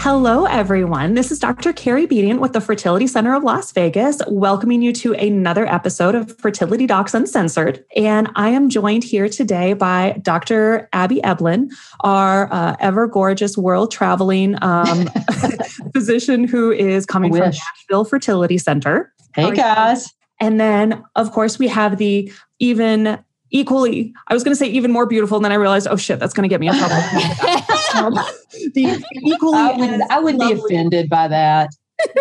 Hello, everyone. This is Dr. Carrie Bedient with the Fertility Center of Las Vegas, welcoming you to another episode of Fertility Docs Uncensored. And I am joined here today by Dr. Abby Eblen, our uh, ever gorgeous world traveling um, physician who is coming from Nashville Fertility Center. Hey, guys. And then, of course, we have the even equally i was going to say even more beautiful and then i realized oh shit that's going to get me in trouble um, the equally i would, I would be offended by that.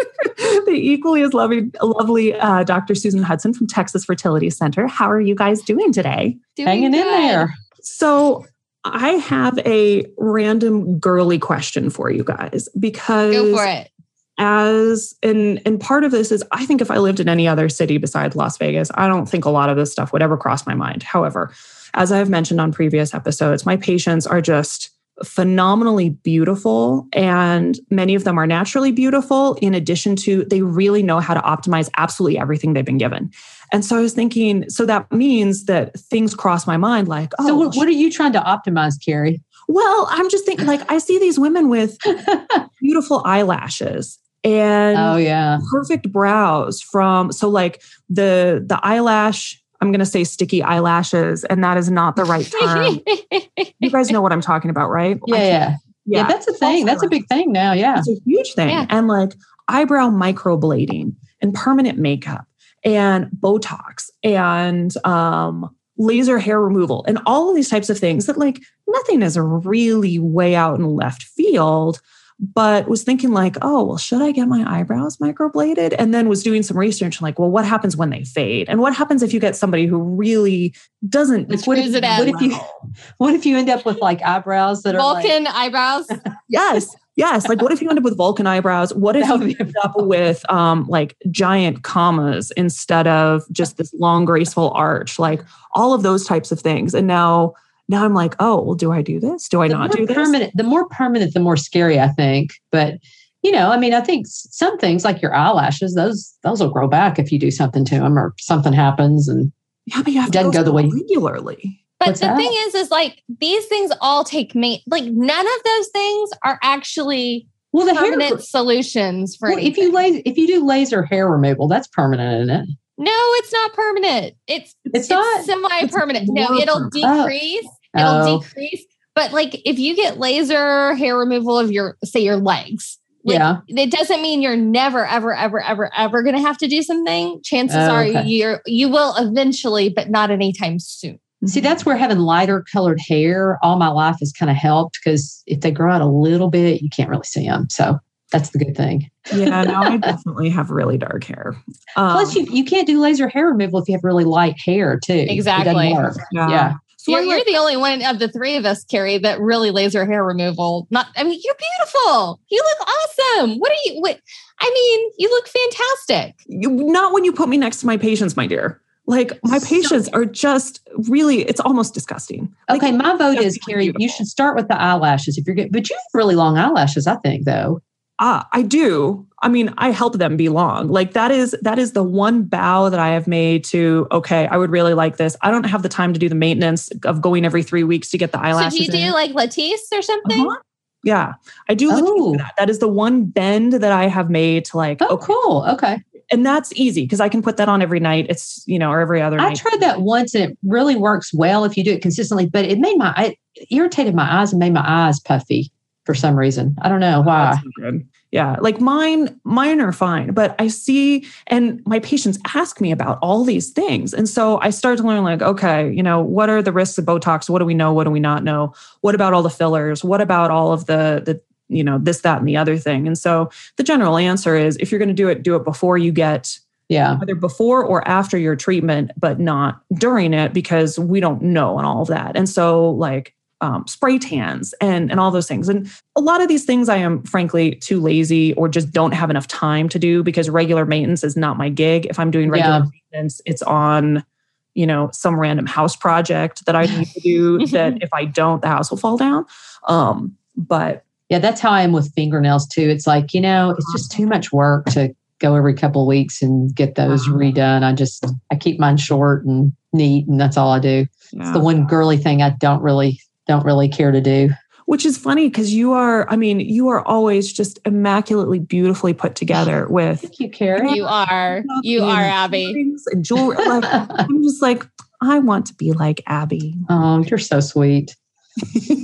The equally as lovely lovely uh, dr susan hudson from texas fertility center. How are you guys doing today? Doing hanging good. in there. So i have a random girly question for you guys because go for it. as and and part of this is i think if i lived in any other city besides las vegas i don't think a lot of this stuff would ever cross my mind. However as i've mentioned on previous episodes my patients are just phenomenally beautiful and many of them are naturally beautiful. In addition to they really know how to optimize absolutely everything they've been given. And so i was thinking so that means that things cross my mind like oh so what, what are you trying to optimize carrie? Well i'm just thinking like i see these women with beautiful eyelashes and oh yeah. perfect brows from so like the the eyelash i'm going to say sticky eyelashes and that is not the right term. You guys know what i'm talking about right? Yeah yeah. yeah yeah. that's a thing. That's a big thing now yeah. It's a huge thing. Yeah. and like eyebrow microblading and permanent makeup and botox and um laser hair removal and all of these types of things that like nothing is a really way out in left field but was thinking like, oh, well, should I get my eyebrows microbladed? And then was doing some research like, well, what happens when they fade? And what happens if you get somebody who really doesn't what if, what if you what if you end up with like eyebrows that Vulcan are Vulcan like, eyebrows? yes. Yes. Like what if you end up with Vulcan eyebrows? What if you end up with um like giant commas instead of just this long, graceful arch? Like all of those types of things. And now now I'm like, oh, well, do I do this? Do I the not do this? Permanent, the more permanent, the more scary, I think. But you know, I mean, I think some things like your eyelashes, those those will grow back if you do something to them or something happens and yeah, but you have doesn't go, go the way regularly. But What's the that? thing is, is like these things all take me. Like none of those things are actually well the permanent hair, solutions for. Well, if you laser, if you do laser hair removal, that's permanent, isn't it? No, it's not permanent. It's it's, it's not semi-permanent. no, it'll oh. decrease. Oh it'll oh. decrease. But like if you get laser hair removal of your say your legs, like, yeah, it doesn't mean you're never, ever, ever, ever, ever going to have to do something. Chances oh, are you're you will eventually, but not anytime soon. See, that's where having lighter colored hair all my life has kind of helped because if they grow out a little bit, you can't really see them. So that's the good thing. yeah, now I definitely have really dark hair. Um, Plus, you, you can't do laser hair removal if you have really light hair too. Exactly. Yeah. yeah. You're, you're, the only one of the three of us, Carrie, that really laser hair removal. Not, I mean, you're beautiful. You look awesome. What are you? What? I mean, you look fantastic. You, not when you put me next to my patients, my dear. Like my patients are just really, it's almost disgusting. Like, okay, my vote is Carrie. Beautiful. You should start with the eyelashes if you're good, but you have really long eyelashes. I think though. Ah, I do. I mean, I help them be long. Like that is that is the one bow that I have made to okay, I would really like this. I don't have the time to do the maintenance of going every three weeks to get the eyelashes. So do you in. do like Latisse or something? Uh-huh. Yeah, I do. Oh. That. that is the one bend that I have made to like. Oh, okay. cool. Okay. And that's easy because I can put that on every night. It's you know or every other. I night. tried that once and it really works well if you do it consistently. But it made my it irritated my eyes and made my eyes puffy for some reason. I don't know oh, why. Yeah, like mine, mine are fine. But I see, and my patients ask me about all these things. And so I start to learn, like, okay, you know, what are the risks of Botox? What do we know? What do we not know? What about all the fillers? What about all of the, the, you know, this, that, and the other thing? And so the general answer is if you're going to do it, do it before you get yeah either before or after your treatment but not during it because we don't know and all of that and so like um, spray tans and and all those things. And a lot of these things I am frankly too lazy or just don't have enough time to do because regular maintenance is not my gig. If I'm doing regular yeah. maintenance, it's on you know, some random house project that I need to do that if I don't, the house will fall down. Um, but yeah, that's how I am with fingernails too. It's like, you know, it's just too much work to go every couple of weeks and get those redone. I just I keep mine short and neat and that's all I do. Yeah. It's the one girly thing I don't really don't really care to do which is funny because you are, I mean, you are always just immaculately beautifully put together with. Thank you, Carrie. You are. You are, Abby. And jewelry. Like, I'm just like, I want to be like Abby. Oh, you're so sweet.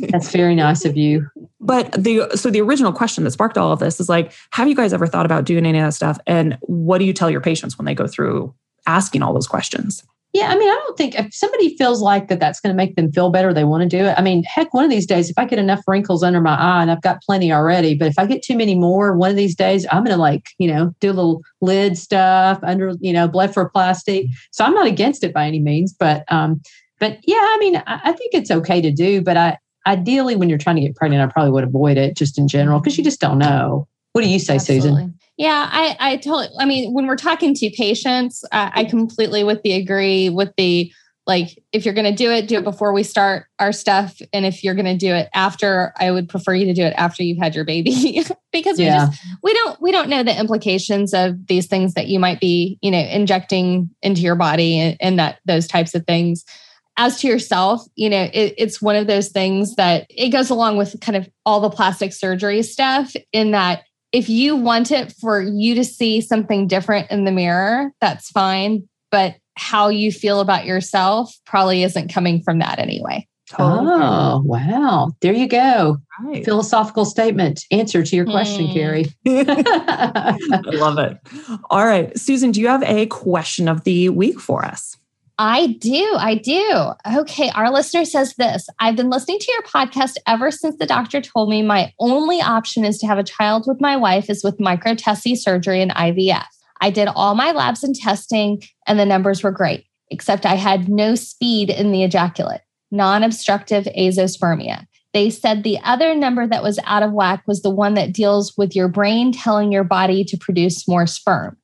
That's very nice of you. But the so the original question that sparked all of this is like, have you guys ever thought about doing any of that stuff? And what do you tell your patients when they go through asking all those questions? Yeah, I mean, I don't think if somebody feels like that that's going to make them feel better, they want to do it. I mean, heck, one of these days, if I get enough wrinkles under my eye, and I've got plenty already, but if I get too many more, one of these days, I'm going to like, you know, do a little lid stuff under, you know, blepharoplasty. So I'm not against it by any means, but, um, but yeah, I mean, I, I think it's okay to do, but I, ideally, when you're trying to get pregnant, I probably would avoid it just in general because you just don't know. What do you say, Absolutely. Susan? Yeah, I, I totally. I mean, when we're talking to patients, I, I completely with the agree with the like. If you're going to do it, do it before we start our stuff, and if you're going to do it after, I would prefer you to do it after you've had your baby because we yeah. just we don't we don't know the implications of these things that you might be you know injecting into your body and, and that those types of things as to yourself, you know, it, it's one of those things that it goes along with kind of all the plastic surgery stuff in that if you want it for you to see something different in the mirror, that's fine. But how you feel about yourself probably isn't coming from that anyway. Oh, wow. There you go. Right. Philosophical statement. Answer to your question, mm. Carrie. I love it. All right. Susan, do you have a question of the week for us? I do. I do. Okay. Our listener says this I've been listening to your podcast ever since the doctor told me my only option is to have a child with my wife is with microTESE surgery and IVF. I did all my labs and testing, and the numbers were great, except I had no speed in the ejaculate, non obstructive azoospermia. They said the other number that was out of whack was the one that deals with your brain telling your body to produce more sperm.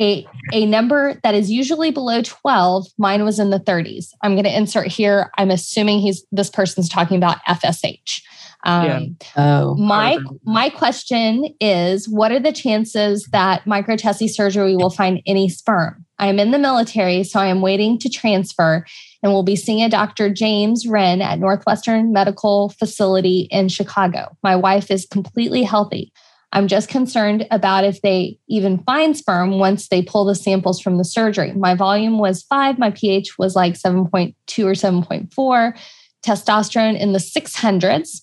A, a number that is usually below 12 mine was in the 30s i'm going to insert here i'm assuming he's this person's talking about fsh um, yeah. oh, my my question is what are the chances that microTESE surgery will find any sperm? I am in the military so i am waiting to transfer and will be seeing a dr james wren at northwestern medical facility in chicago. My wife is completely healthy I'm just concerned about if they even find sperm once they pull the samples from the surgery. My volume was five, my pH was like 7.2 or 7.4, testosterone in the 600s.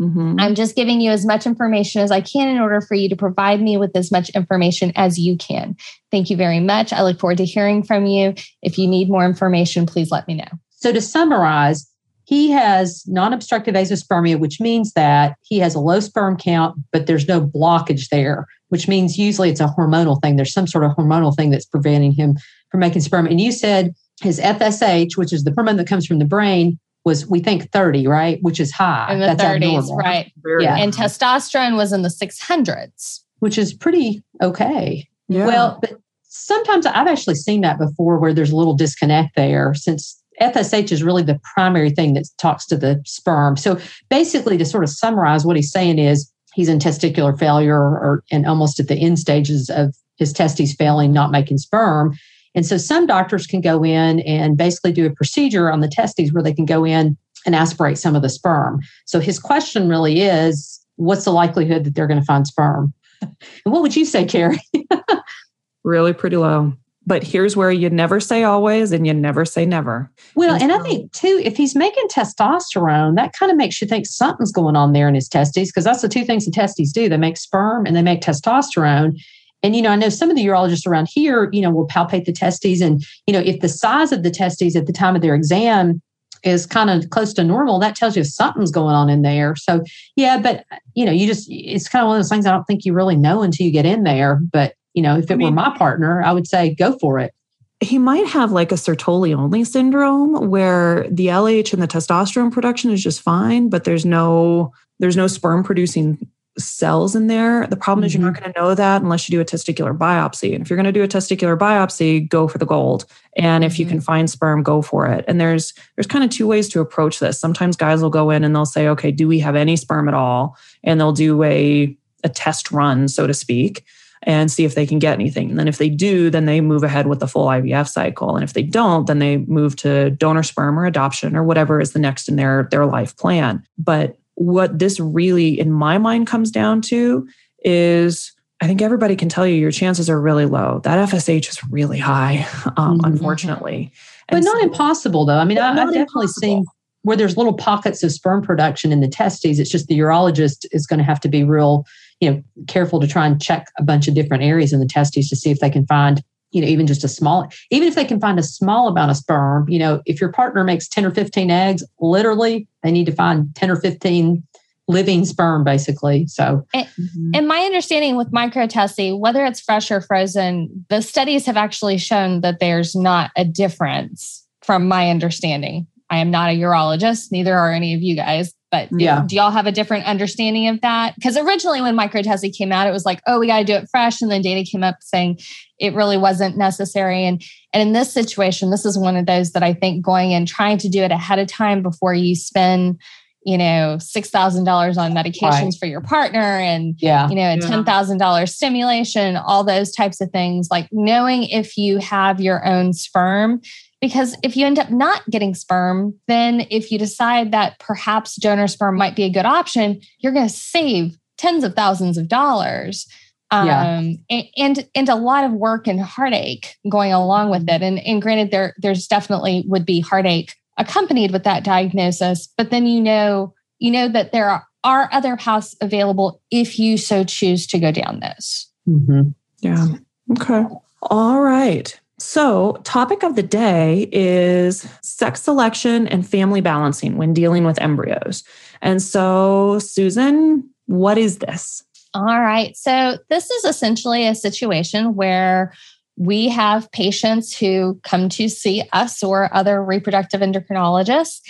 Mm-hmm. I'm just giving you as much information as I can in order for you to provide me with as much information as you can. Thank you very much. I look forward to hearing from you. If you need more information, please let me know. So, to summarize, he has non obstructive azoospermia, which means that he has a low sperm count, but there's no blockage there, which means usually it's a hormonal thing. There's some sort of hormonal thing that's preventing him from making sperm. And you said his FSH, which is the hormone that comes from the brain, was we think 30, right? Which is high. In the That's 30s, abnormal. right. yeah. And testosterone was in the 600s. Which is pretty okay. Yeah. Well, but sometimes I've actually seen that before where there's a little disconnect there since FSH is really the primary thing that talks to the sperm. So basically, to sort of summarize what he's saying is he's in testicular failure or and almost at the end stages of his testes failing, not making sperm. And so some doctors can go in and basically do a procedure on the testes where they can go in and aspirate some of the sperm. So his question really is what's the likelihood that they're going to find sperm? and what would you say, Carrie? really pretty low. But here's where you never say always and you never say never. Well, and, and I mm-hmm. think too, if he's making testosterone, that kind of makes you think something's going on there in his testes, because that's the two things the testes do. They make sperm and they make testosterone. And, you know, I know some of the urologists around here, you know, will palpate the testes. And, you know, if the size of the testes at the time of their exam is kind of close to normal, that tells you something's going on in there. So, yeah, but, you know, you just, it's kind of one of those things I don't think you really know until you get in there. But, you know, if it I mean, were my partner, I would say go for it. He might have like a Sertoli only syndrome where the LH and the testosterone production is just fine, but there's no there's no sperm producing cells in there. The problem mm-hmm. is you're not mm-hmm. going to know that unless you do a testicular biopsy. And if you're going to do a testicular biopsy, go for the gold. And if you can mm-hmm. find sperm, go for it. And there's there's kind of two ways to approach this. Sometimes guys will go in and they'll say, "Okay, do we have any sperm at all?" And they'll do a a test run, so to speak, and see if they can get anything. And then if they do, then they move ahead with the full IVF cycle. And if they don't, then they move to donor sperm or adoption or whatever is the next in their their life plan. But what this really, in my mind, comes down to is I think everybody can tell you your chances are really low. That FSH is really high, um, mm-hmm. unfortunately. But not so, impossible, though. I mean, I, have definitely impossible. seen where there's little pockets of sperm production in the testes. It's just the urologist is going to have to be real, you know, careful to try and check a bunch of different areas in the testes to see if they can find you know, even just a small, even if they can find a small amount of sperm, you know, if your partner makes 10 or 15 eggs, literally they need to find 10 or 15 living sperm basically. So, and, mm-hmm. and my understanding with microtesting, whether it's fresh or frozen, the studies have actually shown that there's not a difference from my understanding. I am not a urologist, neither are any of you guys. But do, yeah. do y'all have a different understanding of that? Because originally when microtesting came out, it was like, oh, we got to do it fresh. And then data came up saying it really wasn't necessary. And, and in this situation, this is one of those that I think going and trying to do it ahead of time before you spend you know six thousand dollars on medications right. for your partner and yeah. you know a ten thousand dollars stimulation, all those types of things. Like knowing if you have your own sperm because if you end up not getting sperm, then if you decide that perhaps donor sperm might be a good option, you're going to save tens of thousands of dollars. Um, yeah. and, and a lot of work and heartache going along with it. And, and granted, there there's definitely would be heartache accompanied with that diagnosis, but then you know you know that there are, are other paths available if you so choose to go down those. Mm-hmm. Yeah. Okay. All right. So, topic of the day is sex selection and family balancing when dealing with embryos. And so, Susan, what is this? All right. So, this is essentially a situation where we have patients who come to see us or other reproductive endocrinologists,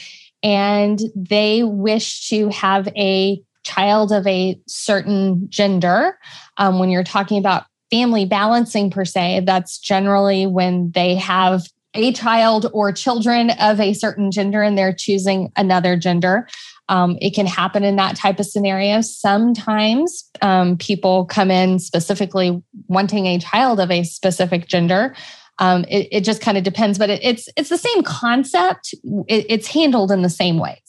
and they wish to have a child of a certain gender. Um, when you're talking about family balancing per se. That's generally when they have a child or children of a certain gender and they're choosing another gender. Um, it can happen in that type of scenario. Sometimes um, people come in specifically wanting a child of a specific gender. Um, it, it, just kind of depends, but it, it's it's the same concept. It, it's handled in the same ways.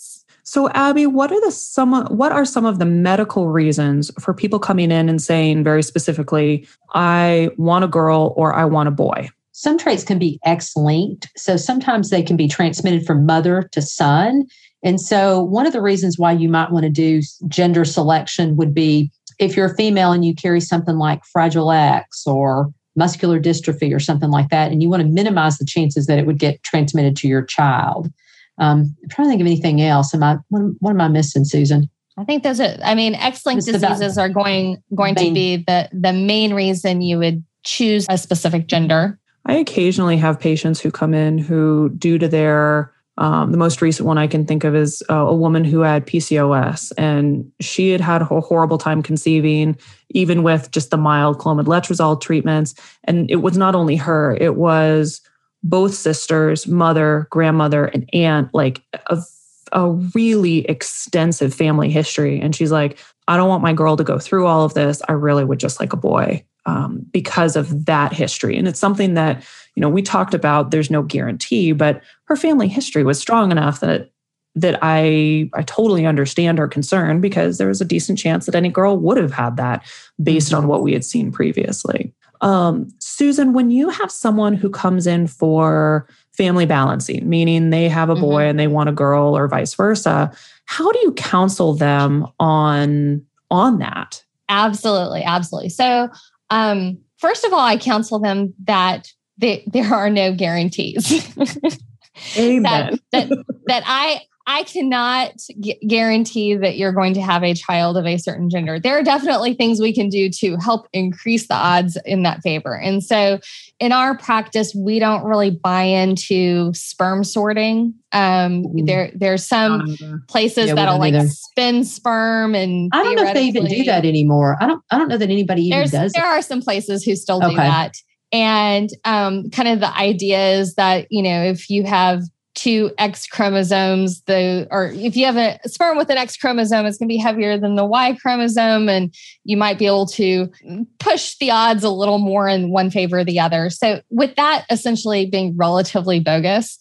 So, Abby, what are the some what are some of the medical reasons for people coming in and saying very specifically, I want a girl or I want a boy? Some traits can be X linked. So sometimes they can be transmitted from mother to son. And so one of the reasons why you might want to do gender selection would be if you're a female and you carry something like Fragile X or muscular dystrophy or something like that, and you want to minimize the chances that it would get transmitted to your child. Um, I'm trying to think of anything else. Am I what, what am I missing, Susan? I think those are. I mean, X-linked diseases are going going main. to be the the main reason you would choose a specific gender. I occasionally have patients who come in who, due to their um, the most recent one I can think of is uh, a woman who had PCOS, and she had had a horrible time conceiving, even with just the mild Clomid letrozole treatments. And it was not only her; it was both sisters, mother, grandmother, and aunt, like a, a really extensive family history. And she's like, I don't want my girl to go through all of this. I really would just like a boy um, because of that history. And it's something that, you know, we talked about, there's no guarantee, but her family history was strong enough that that I I totally understand her concern because there was a decent chance that any girl would have had that based mm-hmm. on what we had seen previously. Um, Susan, when you have someone who comes in for family balancing, meaning they have a boy mm-hmm. and they want a girl or vice versa, how do you counsel them on on that? Absolutely, absolutely. So, um, first of all, I counsel them that they, there are no guarantees. Amen. that, that, that I I cannot g- guarantee that you're going to have a child of a certain gender. There are definitely things we can do to help increase the odds in that favor. And so in our practice, we don't really buy into sperm sorting. Um, mm-hmm. there, there's some places yeah, that'll like either. spin sperm, and I don't know if they even do that anymore. I don't. I don't know that anybody even does. There are some places who still do that, and um, kind of the idea is that you know if you have two X chromosomes, the or if you have a sperm with an X chromosome, it's going to be heavier than the Y chromosome, and you might be able to push the odds a little more in one favor or the other. So, with that essentially being relatively bogus,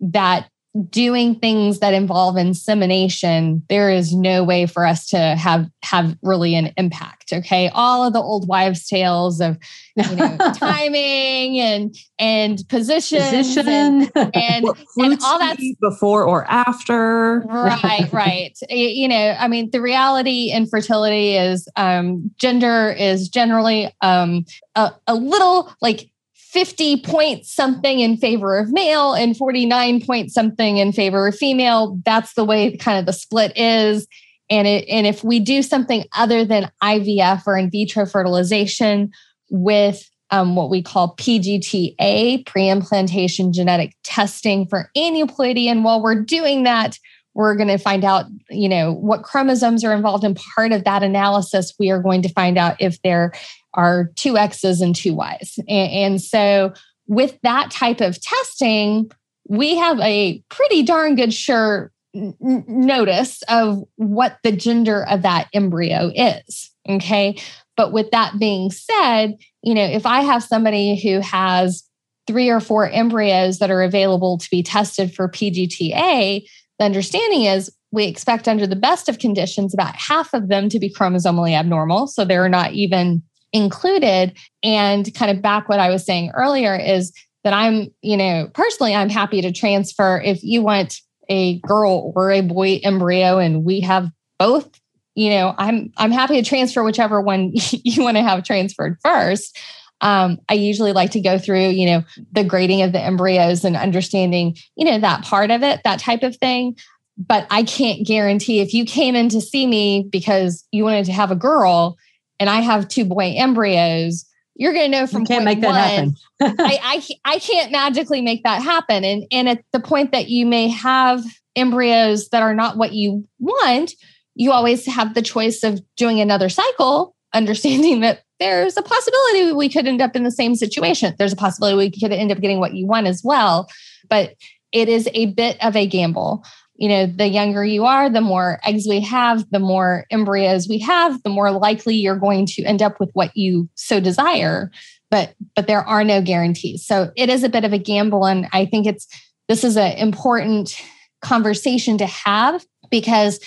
that doing things that involve insemination, there is no way for us to have have really an impact. Okay, all of the old wives' tales of you know timing and and position, and and, and all that before or after. Right, right. you know, I mean, the reality in fertility is um, gender is generally um, a, a little like 50 point something in favor of male and 49 point something in favor of female. That's the way kind of the split is. And it, and if we do something other than IVF or in vitro fertilization with um, what we call PGTA, pre-implantation genetic testing for aneuploidy, and while we're doing that, we're going to find out, you know, what chromosomes are involved in part of that analysis. We are going to find out if there are two X's and two Y's. And, and so with that type of testing, we have a pretty darn good sure n- notice of what the gender of that embryo is. Okay. But with that being said, you know, if I have somebody who has three or four embryos that are available to be tested for PGTA, the understanding is we expect under the best of conditions about half of them to be chromosomally abnormal. So they're not even included. And kind of back what I was saying earlier is that I'm, you know, personally, I'm happy to transfer if you want a girl or a boy embryo and we have both you know i'm i'm happy to transfer whichever one you want to have transferred first um, i usually like to go through you know the grading of the embryos and understanding you know that part of it that type of thing but i can't guarantee if you came in to see me because you wanted to have a girl and I have two boy embryos, you're going to know from you can't make that one, happen. I, I I can't magically make that happen. And and at the point that you may have embryos that are not what you want, you always have the choice of doing another cycle, understanding that there's a possibility we could end up in the same situation. There's a possibility we could end up getting what you want as well. But it is a bit of a gamble you know, the younger you are, the more eggs we have, the more embryos we have, the more likely you're going to end up with what you so desire. But but there are no guarantees. So it is a bit of a gamble. And I think it's this is an important conversation to have because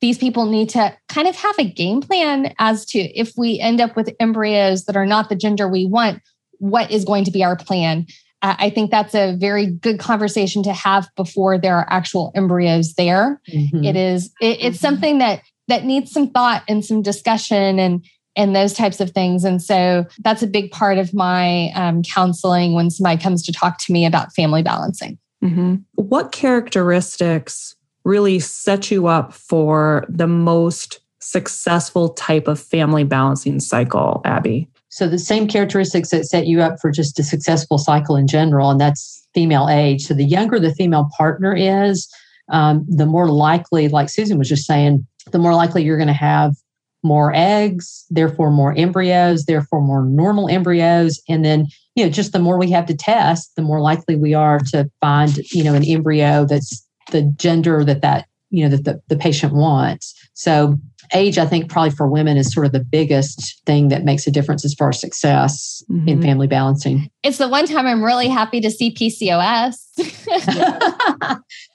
these people need to kind of have a game plan as to if we end up with embryos that are not the gender we want, what is going to be our plan I think that's a very good conversation to have before there are actual embryos there. Mm-hmm. It is it, it's mm-hmm. something that that needs some thought and some discussion and and those types of things. And so that's a big part of my um, counseling when somebody comes to talk to me about family balancing. Mm-hmm. What characteristics really set you up for the most successful type of family balancing cycle, Abby? So the same characteristics that set you up for just a successful cycle in general, and that's female age. So the younger the female partner is, um, the more likely, like Susan was just saying, the more likely you're going to have more eggs, therefore more embryos, therefore more normal embryos, and then you know just the more we have to test, the more likely we are to find you know an embryo that's the gender that that you know that the, the patient wants. So age, I think, probably for women is sort of the biggest thing that makes a difference as far as success mm-hmm. in family balancing. It's the one time I'm really happy to see PCOS.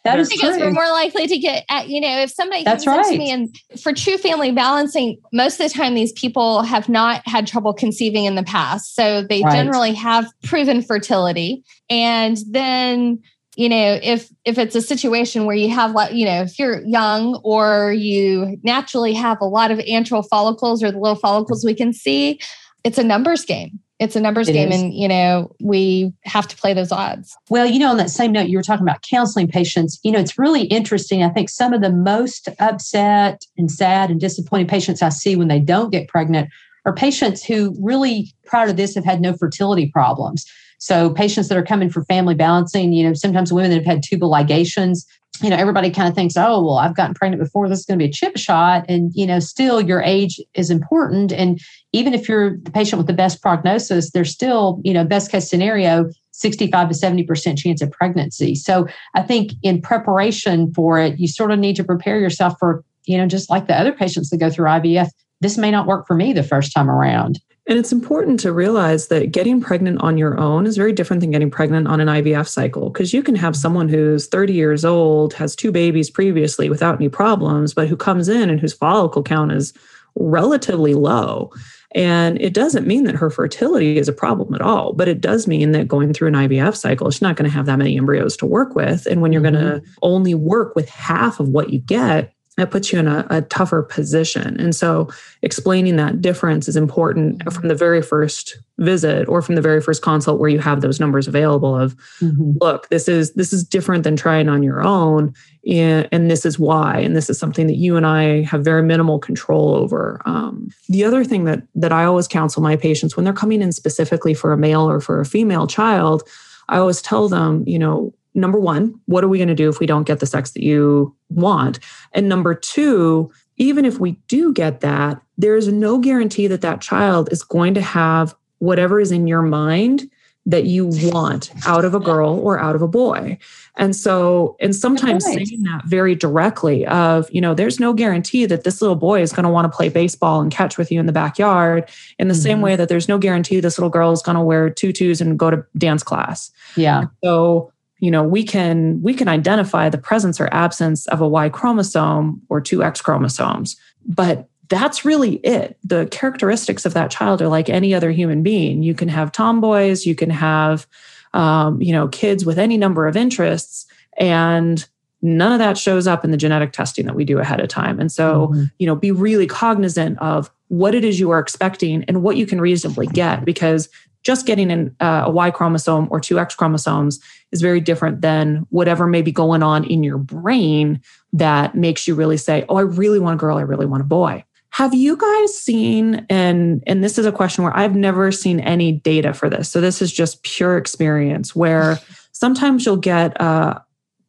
that is because true. we're more likely to get at, you know, if somebody That's comes right. to me and for true family balancing, most of the time these people have not had trouble conceiving in the past. So they right. generally have proven fertility. And then you know if if it's a situation where you have like you know if you're young or you naturally have a lot of antral follicles or the little follicles we can see it's a numbers game. It's a numbers it game is. and you know we have to play those odds. Well you know on that same note you were talking about counseling patients. You know it's really interesting. I think some of the most upset and sad and disappointed patients i see when they don't get pregnant are patients who really prior to this have had no fertility problems so patients that are coming for family balancing you know sometimes women that have had tubal ligations you know, everybody kind of thinks, oh, well, I've gotten pregnant before. This is going to be a chip shot. And, you know, still your age is important. And even if you're the patient with the best prognosis, there's still, you know, best case scenario, 65 to 70% chance of pregnancy. So I think in preparation for it, you sort of need to prepare yourself for, you know, just like the other patients that go through IVF, this may not work for me the first time around. And it's important to realize that getting pregnant on your own is very different than getting pregnant on an IVF cycle because you can have someone who's 30 years old, has two babies previously without any problems, but who comes in and whose follicle count is relatively low. And it doesn't mean that her fertility is a problem at all, but it does mean that going through an IVF cycle, she's not going to have that many embryos to work with. And when you're mm-hmm. going to only work with half of what you get, that puts you in a, a, tougher position. And so explaining that difference is important from the very first visit or from the very first consult where you have those numbers available of mm-hmm. look, this is this is different than trying on your own and, and, this is why and this is something that you and I have very minimal control over. Um, the other thing that that I always counsel my patients when they're coming in specifically for a male or for a female child, I always tell them, you know, number one, what are we going to do if we don't get the sex that you want? And number two, even if we do get that, there is no guarantee that that child is going to have whatever is in your mind that you want out of a girl or out of a boy. And so, and sometimes saying that very directly of, you know, there's no guarantee that this little boy is going to want to play baseball and catch with you in the backyard in the mm-hmm. same way that there's no guarantee this little girl is going to wear tutus and go to dance class. Yeah. so you know we can we can identify the presence or absence of a y chromosome or two x chromosomes. But that's really it. The characteristics of that child are like any other human being. You can have tomboys you can have um, you know kids with any number of interests and none of that shows up in the genetic testing that we do ahead of time. And so mm-hmm. you know be really cognizant of what it is you are expecting and what you can reasonably get because just getting an, uh, a Y chromosome or two X chromosomes is very different than whatever may be going on in your brain that makes you really say, Oh, I really want a girl. I really want a boy. Have you guys seen, and, and this is a question where I've never seen any data for this. So this is just pure experience where sometimes you'll get uh,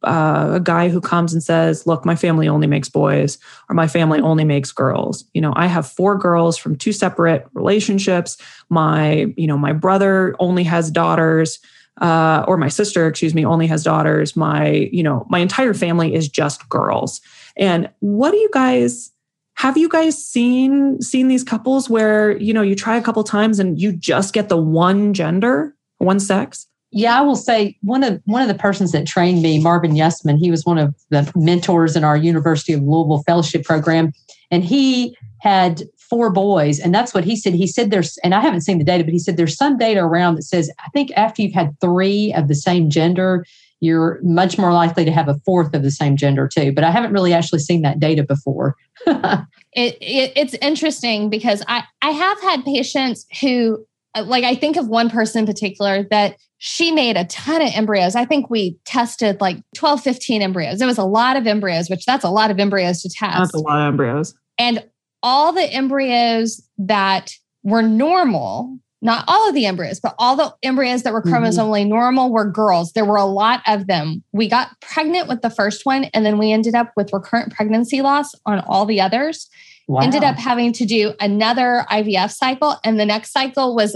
uh, a guy who comes and says, Look, my family only makes boys, or my family only makes girls. You know, I have four girls from two separate relationships. My, you know, my brother only has daughters. Uh, or my sister, excuse me, only has daughters. My, you know, my entire family is just girls. And what do you guys have you guys seen seen these couples where you know you try a couple times and you just get the one gender, one sex? Yeah, I will say one of one of the persons that trained me, Marvin Yussman, he was one of the mentors in our University of Louisville fellowship program, and he had four boys, and that's what he said. He said there's, and I haven't seen the data, but he said there's some data around that says I think after you've had three of the same gender, you're much more likely to have a fourth of the same gender too. But I haven't really actually seen that data before. it, it, it's interesting because I I have had patients who like I think of one person in particular that she made a ton of embryos. I think we tested like 12, 15 embryos. It was a lot of embryos, which that's a lot of embryos to test. That's a lot of embryos. And all the embryos that were normal, not all of the embryos, but all the embryos that were mm-hmm. chromosomally mm-hmm. normal were girls. There were a lot of them. We got pregnant with the first one, and then we ended up with recurrent pregnancy loss on all the others. Wow. Ended up having to do another IVF cycle, and the next cycle was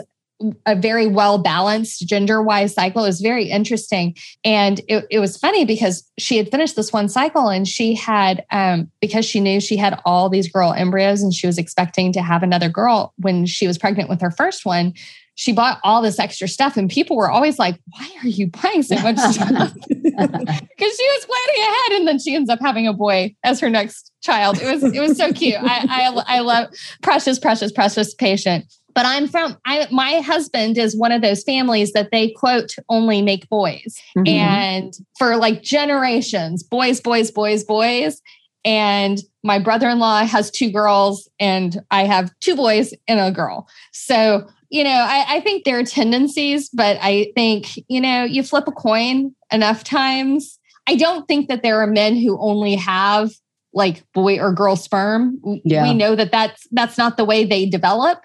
a very well balanced gender wise cycle. It was very interesting. And it, it, was funny because she had finished this one cycle and she had, um, because she knew she had all these girl embryos and she was expecting to have another girl when she was pregnant with her first one. She bought all this extra stuff, and people were always like, Why are you buying so much stuff? Because she was planning ahead, and then she ends up having a boy as her next child. It was it was so cute. I, I I love precious, precious, precious patient but I'm from I my husband is one of those families that they quote only make boys. Mm-hmm. And for like generations, boys, boys, boys, boys. and my brother-in-law has two girls and i have two boys and a girl so you know I, I, think there are tendencies but i think you know you flip a coin enough times i don't think that there are men who only have like boy or girl sperm yeah. we know that that's that's not the way they develop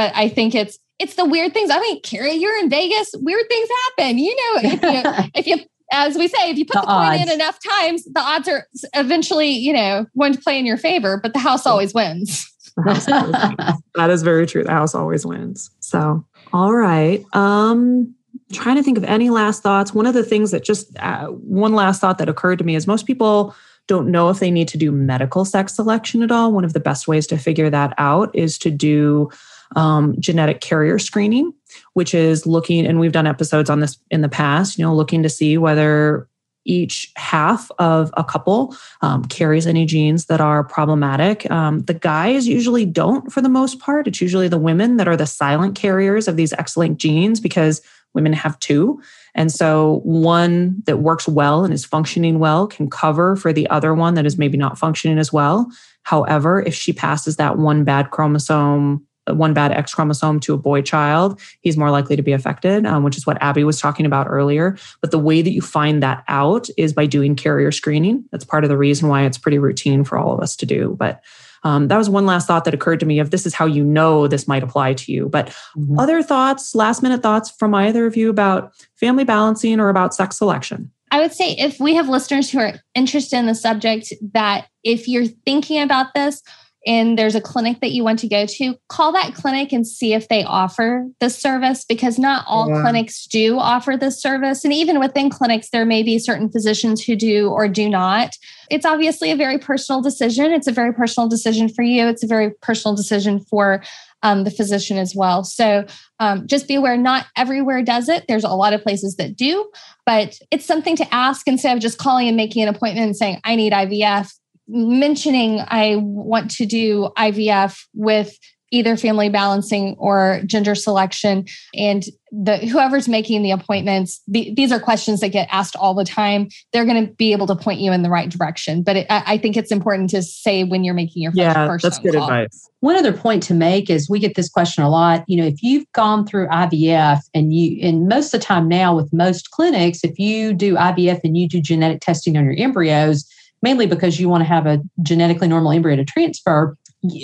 but i think it's it's the weird things. I mean, Carrie, you're in Vegas. Weird things happen. You know, if you, if you as we say, if you put the, the coin in enough times, the odds are eventually, you know, going to play in your favor, but the house always wins. that is very true. The house always wins. So, all right. Um, trying to think of any last thoughts. One of the things that just uh, one last thought that occurred to me is most people don't know if they need to do medical sex selection at all. One of the best ways to figure that out is to do um, genetic carrier screening, which is looking, and we've done episodes on this in the past, you know, looking to see whether each half of a couple um, carries any genes that are problematic. Um, the guys usually don't for the most part. It's usually the women that are the silent carriers of these X linked genes because women have two. And so one that works well and is functioning well can cover for the other one that is maybe not functioning as well. However, if she passes that one bad chromosome one bad X chromosome to a boy child, he's more likely to be affected, um, which is what Abby was talking about earlier. But the way that you find that out is by doing carrier screening. That's part of the reason why it's pretty routine for all of us to do. But um, that was one last thought that occurred to me of this is how you know this might apply to you. But mm-hmm. other thoughts, last minute thoughts from either of you about family balancing or about sex selection? I would say if we have listeners who are interested in the subject, that if you're thinking about this, and there's a clinic that you want to go to, call that clinic and see if they offer this service because not all yeah. clinics do offer this service. And even within clinics, there may be certain physicians who do or do not. It's obviously a very personal decision. It's a very personal decision for you, it's a very personal decision for um, the physician as well. So um, just be aware, not everywhere does it. There's a lot of places that do, but it's something to ask instead of just calling and making an appointment and saying, I need IVF mentioning I want to do IVF with either family balancing or gender selection. And the whoever's making the appointments the, these are questions that get asked all the time. They're going to be able to point you in the right direction. But it, I, think it's important to say when you're making your yeah that's good call. advice. One other point to make is we get this question a lot. You know if you've gone through ivf and you and most of the time now with most clinics if you do ivf and you do genetic testing on your embryos mainly because you want to have a genetically normal embryo to transfer,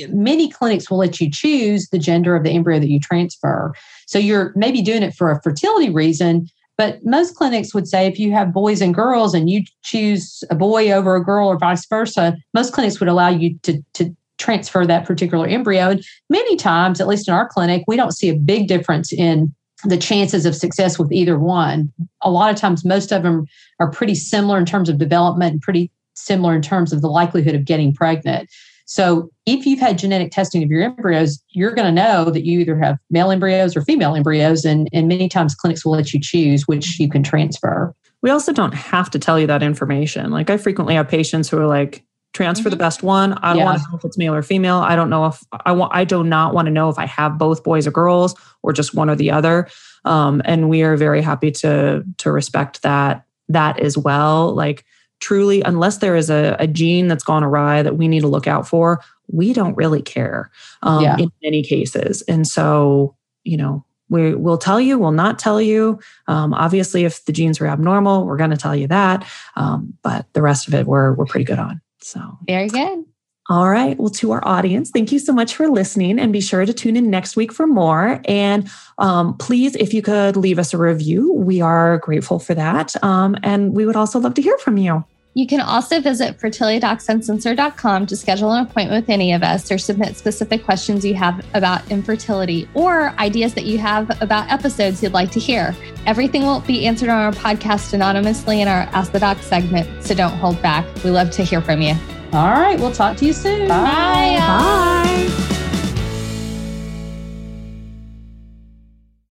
many clinics will let you choose the gender of the embryo that you transfer. So you're maybe doing it for a fertility reason, but most clinics would say if you have boys and girls and you choose a boy over a girl or vice versa, most clinics would allow you to, to transfer that particular embryo. And many times, at least in our clinic, we don't see a big difference in the chances of success with either one. A lot of times, most of them are pretty similar in terms of development and pretty similar in terms of the likelihood of getting pregnant. So, if you've had genetic testing of your embryos, you're going to know that you either have male embryos or female embryos, and, and many times clinics will let you choose which you can transfer. We also don't have to tell you that information. Like, I frequently have patients who are like, transfer mm-hmm. the best one. I don't yeah. want to know if it's male or female. I don't know if I want, I do not want to know if I have both boys or girls or just one or the other. Um, and we are very happy to, to respect that, that as well. Like, truly, unless there is a, a gene that's gone awry that we need to look out for, we don't really care um, yeah. in many cases. And so, you know, we will tell you, we'll not tell you. Um, obviously, if the genes are abnormal, we're going to tell you that. Um, but the rest of it, we're we're pretty good on. So very good. All right. Well, to our audience, thank you so much for listening and be sure to tune in next week for more. And um, please, if you could leave us a review, we are grateful for that. Um, and we would also love to hear from you. You can also visit fertilitydocsuncensored.com to schedule an appointment with any of us or submit specific questions you have about infertility or ideas that you have about episodes you'd like to hear. Everything will be answered on our podcast anonymously in our Ask the Doc segment, so don't hold back. We love to hear from you. All right, we'll talk to you soon. Bye. Bye. Bye.